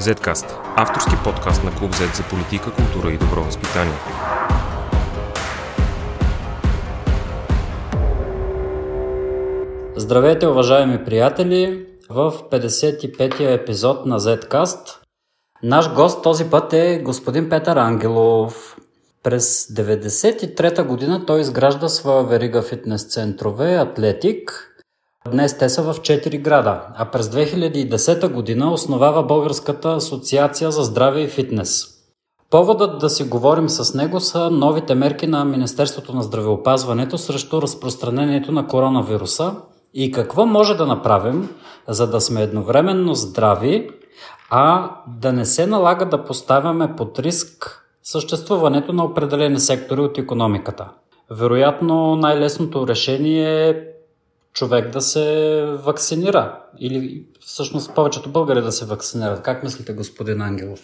Zcast – авторски подкаст на Клуб Z за политика, култура и добро възпитание. Здравейте, уважаеми приятели! В 55-я епизод на Zcast наш гост този път е господин Петър Ангелов. През 1993 година той изгражда своя верига фитнес центрове Атлетик – Днес те са в 4 града, а през 2010 година основава Българската асоциация за здраве и фитнес. Поводът да си говорим с него са новите мерки на Министерството на здравеопазването срещу разпространението на коронавируса и какво може да направим, за да сме едновременно здрави, а да не се налага да поставяме под риск съществуването на определени сектори от економиката. Вероятно най-лесното решение е човек да се вакцинира. Или всъщност повечето българи да се вакцинират. Как мислите, господин Ангелов?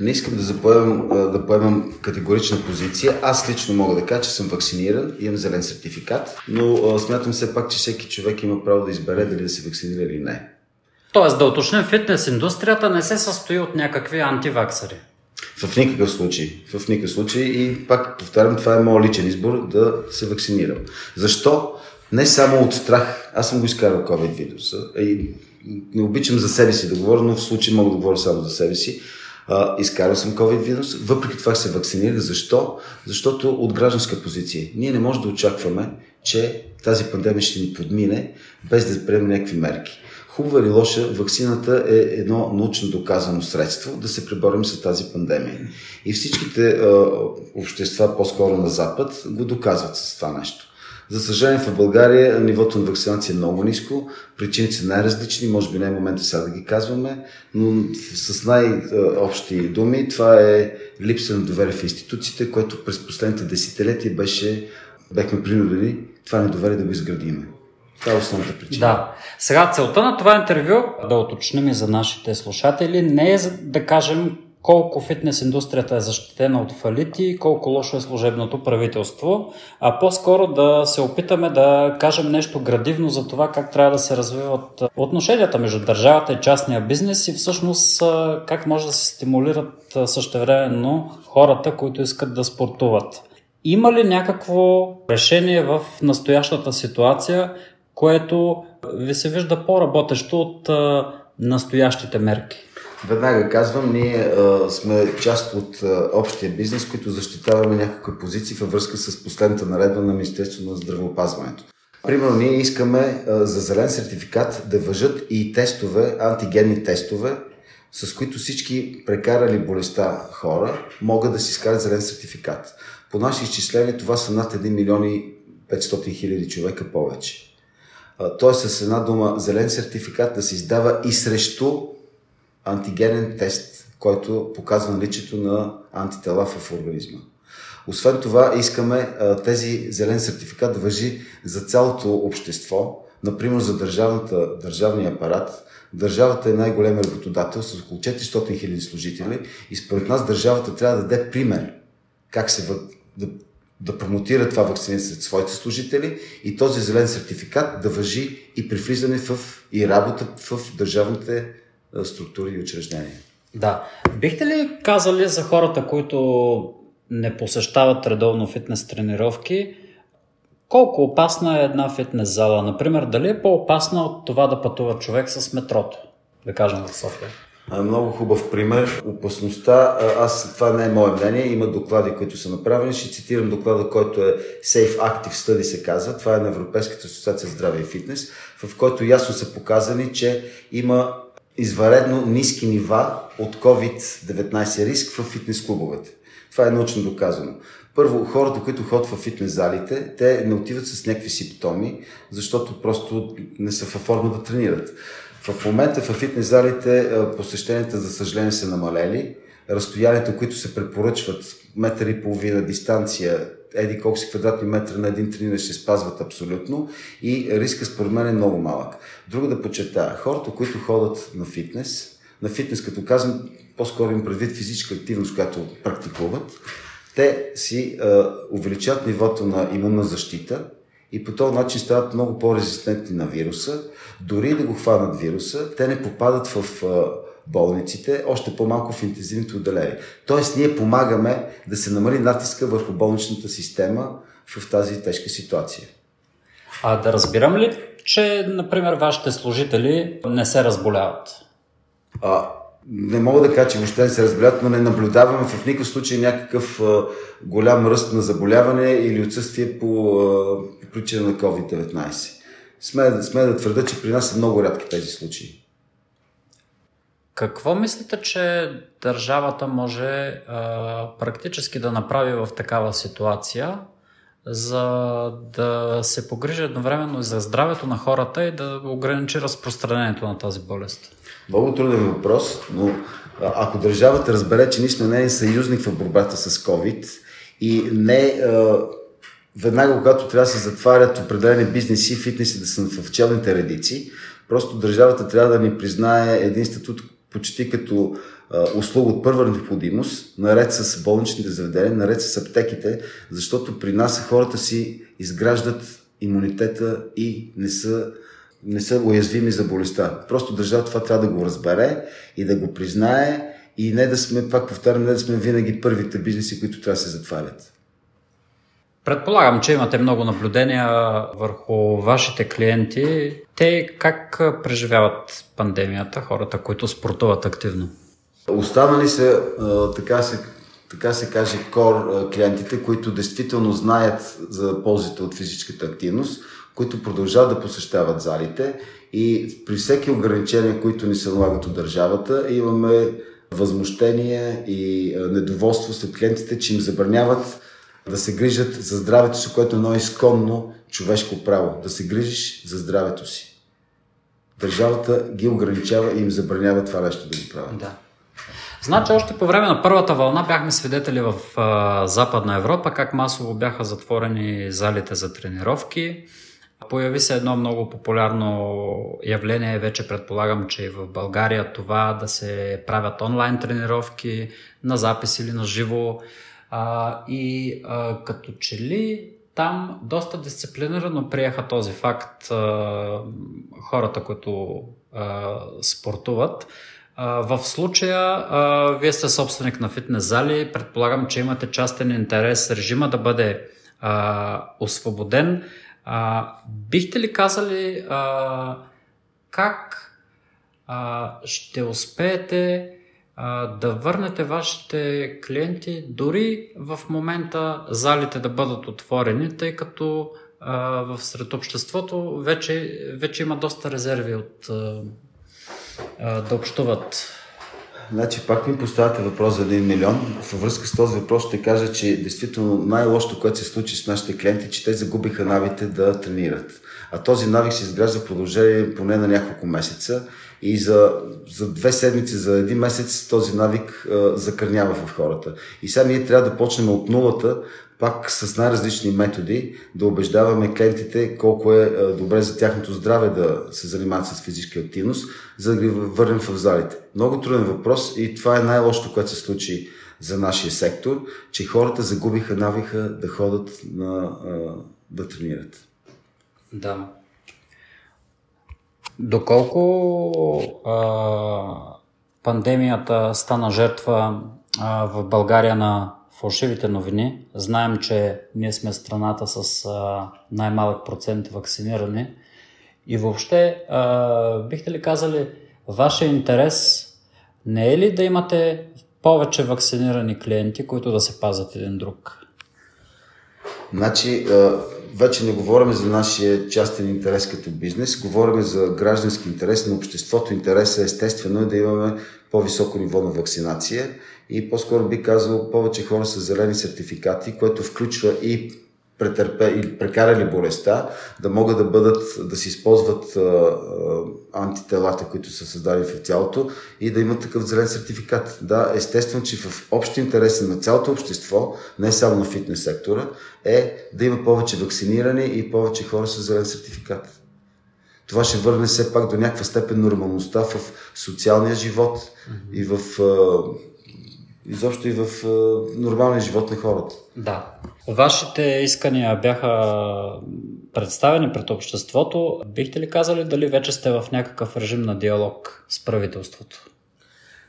Не искам да, запоемам, да поемам категорична позиция. Аз лично мога да кажа, че съм вакциниран, имам зелен сертификат, но смятам все пак, че всеки човек има право да избере дали да се вакцинира или не. Тоест да уточним, фитнес индустрията не се състои от някакви антиваксари. В никакъв случай. В никакъв случай. И пак повтарям, това е моят личен избор да се вакцинирам. Защо? Не само от страх. Аз съм го изкарал COVID вируса и не обичам за себе си да говоря, но в случай мога да говоря само за себе си. Uh, изкарал съм COVID вирус, въпреки това се вакцинирах. Защо? Защото от гражданска позиция. Ние не можем да очакваме, че тази пандемия ще ни подмине, без да приемем някакви мерки. Хубава или лоша, вакцината е едно научно доказано средство да се преборим с тази пандемия. И всичките uh, общества, по-скоро на Запад, го доказват с това нещо. За съжаление в България нивото на вакцинация е много ниско, причините са най-различни, може би не е момента сега да ги казваме, но с най-общи думи това е липса на доверие в институциите, което през последните десетилетия беше, бехме принудени това недоверие да го изградиме. Това е основната причина. Да. Сега целта на това интервю, да уточним и за нашите слушатели, не е да кажем колко фитнес индустрията е защитена от фалити и колко лошо е служебното правителство, а по-скоро да се опитаме да кажем нещо градивно за това как трябва да се развиват отношенията между държавата и частния бизнес и всъщност как може да се стимулират същевременно хората, които искат да спортуват. Има ли някакво решение в настоящата ситуация, което ви се вижда по-работещо от настоящите мерки? Веднага казвам, ние а, сме част от а, общия бизнес, които защитаваме някакви позиции във връзка с последната наредба на Министерството на здравеопазването. Примерно, ние искаме а, за зелен сертификат да въжат и тестове, антигенни тестове, с които всички прекарали болестта хора могат да си изкарат зелен сертификат. По наши изчисления това са над 1 милион и 500 хиляди човека повече. Тоест, с една дума, зелен сертификат да се издава и срещу антигенен тест, който показва наличието на антитела в организма. Освен това, искаме тези зелен сертификат да въжи за цялото общество, например за държавната, държавния апарат. Държавата е най-голем работодател с около 400 000 служители и според нас държавата трябва да даде пример как се да, да промотира това вакцина сред своите служители и този зелен сертификат да въжи и при влизане в и работа в държавните структури и учреждения. Да. Бихте ли казали за хората, които не посещават редовно фитнес тренировки, колко опасна е една фитнес зала? Например, дали е по-опасна от това да пътува човек с метрото, да кажем в София? Много хубав пример. Опасността, аз това не е мое мнение, има доклади, които са направени. Ще цитирам доклада, който е Safe Active Study се казва. Това е на Европейската асоциация здраве и фитнес, в който ясно са показани, че има изваредно ниски нива от COVID-19 риск в фитнес клубовете. Това е научно доказано. Първо, хората, които ходят в фитнес залите, те не отиват с някакви симптоми, защото просто не са във форма да тренират. В момента в фитнес залите посещенията, за съжаление, са намалели. Разстоянията, които се препоръчват, метър и половина дистанция, еди колко си квадратни метра на един тренер ще спазват абсолютно и риска според мен е много малък. Друго да подчертая, хората, които ходят на фитнес, на фитнес като казвам, по-скоро им предвид физическа активност, която практикуват, те си е, увеличат нивото на имунна защита и по този начин стават много по-резистентни на вируса. Дори да го хванат вируса, те не попадат в е, болниците, още по-малко в интензивните отделения. Тоест, ние помагаме да се намали натиска върху болничната система в тази тежка ситуация. А да разбирам ли, че, например, вашите служители не се разболяват? А, не мога да кажа, че въобще не се разболяват, но не наблюдаваме в никакъв случай някакъв а, голям ръст на заболяване или отсъствие по, а, по причина на COVID-19. Сме, сме да твърда, че при нас са много рядки тези случаи. Какво мислите, че държавата може а, практически да направи в такава ситуация, за да се погрижи едновременно и за здравето на хората и да ограничи разпространението на тази болест? Много труден въпрос, но ако държавата разбере, че ние сме нейен съюзник в борбата с COVID и не веднага, когато трябва да се затварят определени бизнеси, фитнеси да са в челните редици, просто държавата трябва да ни признае един статут почти като услуга от първа необходимост, наред с болничните заведения, наред с аптеките, защото при нас хората си изграждат имунитета и не са, не са уязвими за болестта. Просто държавата това трябва да го разбере и да го признае и не да сме, пак повтарям, не да сме винаги първите бизнеси, които трябва да се затварят. Предполагам, че имате много наблюдения върху вашите клиенти. Те как преживяват пандемията, хората, които спортуват активно? Останали са, така се, така се каже, кор клиентите, които действително знаят за ползите от физическата активност, които продължават да посещават залите и при всеки ограничения, които ни се налагат от държавата, имаме възмущение и недоволство след клиентите, че им забраняват да се грижат за здравето си, което е едно изконно човешко право. Да се грижиш за здравето си. Държавата ги ограничава и им забранява това нещо да го правят. Да. Значи още по време на първата вълна бяхме свидетели в а, Западна Европа как масово бяха затворени залите за тренировки. Появи се едно много популярно явление, вече предполагам, че и в България това да се правят онлайн тренировки на запис или на живо. А, и а, като че ли там доста дисциплинирано приеха този факт а, хората, които а, спортуват. А, в случая а, вие сте собственик на фитнес зали, предполагам, че имате частен интерес режима да бъде а, освободен. А, бихте ли казали а, как а, ще успеете да върнете вашите клиенти дори в момента залите да бъдат отворени, тъй като в сред обществото вече, вече има доста резерви от да общуват. Значи пак ми поставяте въпрос за 1 милион. Във връзка с този въпрос ще кажа, че действително най-лошото, което се случи с нашите клиенти, че те загубиха навите да тренират. А този навик се изгражда в продължение поне на няколко месеца и за, за две седмици, за един месец този навик а, закърнява в хората. И сега ние трябва да почнем от нулата, пак с най-различни методи, да убеждаваме клиентите колко е а, добре за тяхното здраве да се занимават с физическа активност, за да ги върнем в залите. Много труден въпрос и това е най-лошото, което се случи за нашия сектор, че хората загубиха навика да ходят на, а, да тренират. Да. Доколко а, пандемията стана жертва а, в България на фалшивите новини, знаем, че ние сме страната с а, най-малък процент вакцинирани. И въобще, а, бихте ли казали, вашия интерес не е ли да имате повече вакцинирани клиенти, които да се пазят един друг? Значи, вече не говорим за нашия частен интерес като бизнес, говорим за граждански интерес на обществото. Интересът естествено е да имаме по-високо ниво на вакцинация и по-скоро би казал повече хора с зелени сертификати, което включва и претърпе или прекарали болестта, да могат да бъдат, да се използват а, а, антителата, които са създали в тялото и да имат такъв зелен сертификат. Да, естествено, че в общ интерес на цялото общество, не само на фитнес сектора, е да има повече вакцинирани и повече хора с зелен сертификат. Това ще върне все пак до някаква степен нормалността в социалния живот и в а, изобщо и в нормалния живот на хората. Да. Вашите искания бяха представени пред обществото. Бихте ли казали дали вече сте в някакъв режим на диалог с правителството?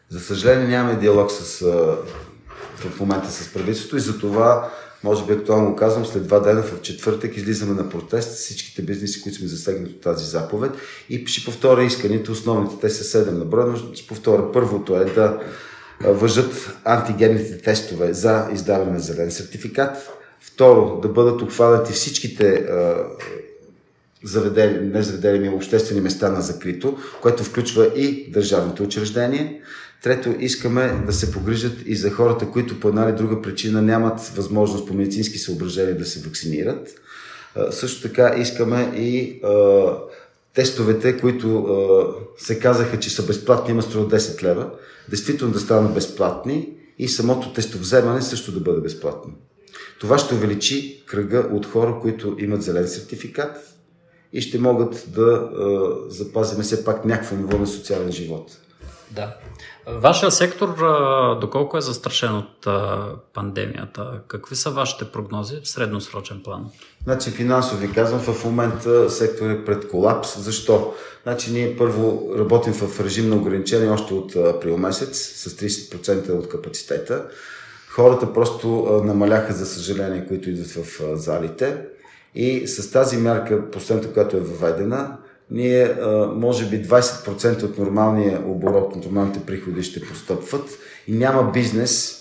За съжаление нямаме диалог с, в момента с правителството и за това може би актуално казвам, след два дена в четвъртък излизаме на протест всичките бизнеси, които сме засегнати от тази заповед и ще повторя исканите, основните, те са седем на брой, но ще повторя. Първото е да въжат антигенните тестове за издаване на зелен сертификат. Второ, да бъдат обхванати всичките заведени, не заведени, обществени места на закрито, което включва и държавните учреждения. Трето, искаме да се погрижат и за хората, които по една или друга причина нямат възможност по медицински съображения да се вакцинират. Също така искаме и тестовете, които а, се казаха, че са безплатни, има струва 10 лева, действително да станат безплатни и самото тестовземане също да бъде безплатно. Това ще увеличи кръга от хора, които имат зелен сертификат и ще могат да а, запазим все пак някакво ниво на социален живот. Да. Вашия сектор, доколко е застрашен от пандемията? Какви са вашите прогнози в средносрочен план? Значи финансово ви казвам, в момента сектор е пред колапс. Защо? Значи ние първо работим в режим на ограничение още от април месец с 30% от капацитета. Хората просто намаляха, за съжаление, които идват в залите. И с тази мярка, последната, която е въведена, ние може би 20% от нормалния оборот, от нормалните приходи ще постъпват и няма бизнес,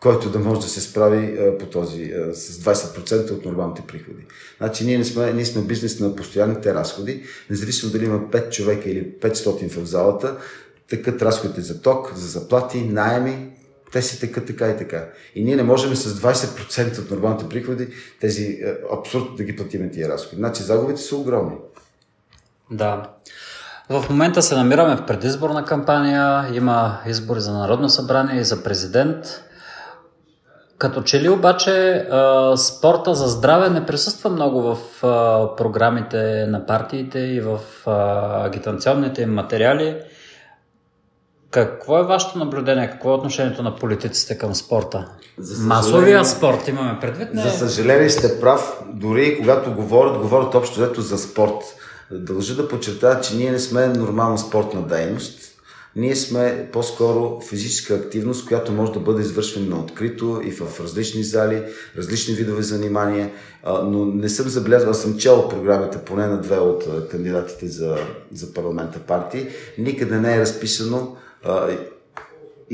който да може да се справи по този, с 20% от нормалните приходи. Значи ние, не сме, ние сме бизнес на постоянните разходи, независимо дали има 5 човека или 500 в залата, тъкат разходите за ток, за заплати, найеми, те си текат така и така. И ние не можем с 20% от нормалните приходи тези абсурд да ги платим тия разходи. Значи загубите са огромни. Да. В момента се намираме в предизборна кампания, има избори за Народно събрание и за президент. Като че ли обаче спорта за здраве не присъства много в програмите на партиите и в агитационните им материали. Какво е вашето наблюдение? Какво е отношението на политиците към спорта? Масовия спорт имаме предвид. Не... За съжаление сте прав. Дори когато говорят, говорят общо взето за спорт. Дължа да подчертая, че ние не сме нормална спортна дейност. Ние сме по-скоро физическа активност, която може да бъде извършвана на открито и в различни зали, различни видове занимания, но не съм забелязал, аз съм чел програмите поне на две от кандидатите за, за парламента партии. Никъде не е разписано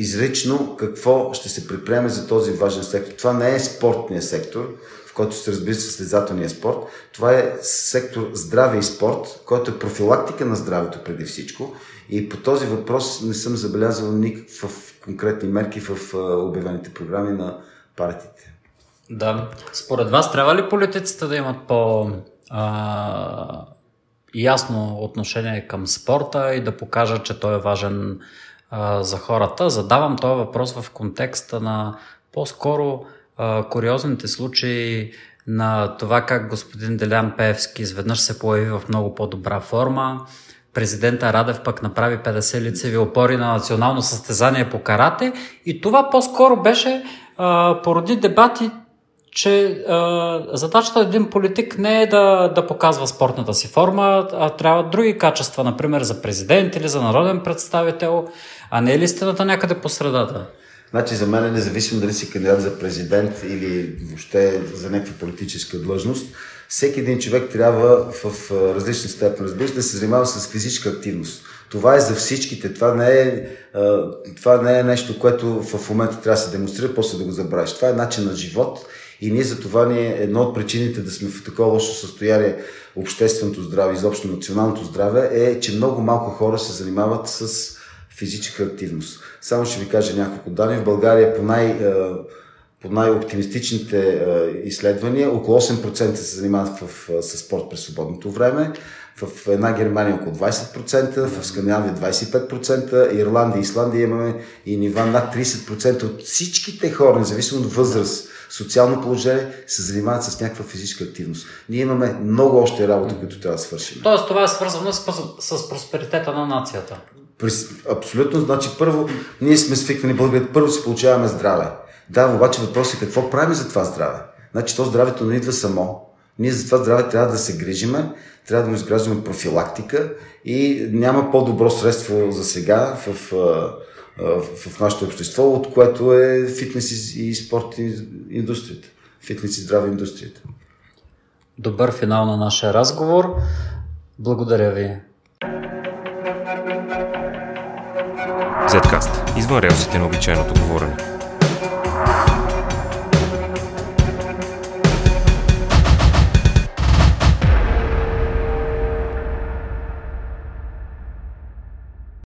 изрично какво ще се предприеме за този важен сектор. Това не е спортния сектор, в който се разбира състезателния спорт. Това е сектор здраве и спорт, който е профилактика на здравето преди всичко. И по този въпрос не съм забелязал никакъв конкретни мерки в обявените програми на партиите. Да. Според вас трябва ли политиците да имат по а, ясно отношение към спорта и да покажат, че той е важен за хората? Задавам този въпрос в контекста на по-скоро а, куриозните случаи на това как господин Делян Певски изведнъж се появи в много по-добра форма. Президента Радев пък направи 50 лицеви опори на национално състезание по карате и това по-скоро беше а, породи дебати, че а, задачата на един политик не е да, да показва спортната си форма, а трябва други качества, например за президент или за народен представител, а не е ли истината някъде по средата? Значи за мен е независимо дали си кандидат за президент или въобще за някаква политическа длъжност, всеки един човек трябва в различни степени, разбира да се занимава с физическа активност. Това е за всичките. Това не е, това не е нещо, което в момента трябва да се демонстрира, после да го забравиш. Това е начин на живот и ние за това ни е едно от причините да сме в такова лошо състояние общественото здраве, изобщо националното здраве, е, че много малко хора се занимават с физическа активност. Само ще ви кажа няколко данни. В България по най- по най-оптимистичните изследвания, около 8% се занимават в, с спорт през свободното време, в една Германия около 20%, в Скандинавия 25%, Ирландия и Исландия имаме и нива над 30% от всичките хора, независимо от възраст, социално положение, се занимават с някаква физическа активност. Ние имаме много още работа, които трябва да свършим. Тоест това е свързано с, с просперитета на нацията. Абсолютно. Значи първо, ние сме свикнали българите, първо си получаваме здраве. Да, обаче въпросът е какво правим за това здраве. Значи то здравето не идва само. Ние за това здраве трябва да се грижиме, трябва да му изграждаме профилактика и няма по-добро средство за сега в в нашето общество, от което е фитнес и спорт индустрията. Фитнес и здраве индустрията. Добър финал на нашия разговор. Благодаря ви. Zcast. Извън релсите на обичайното говорене.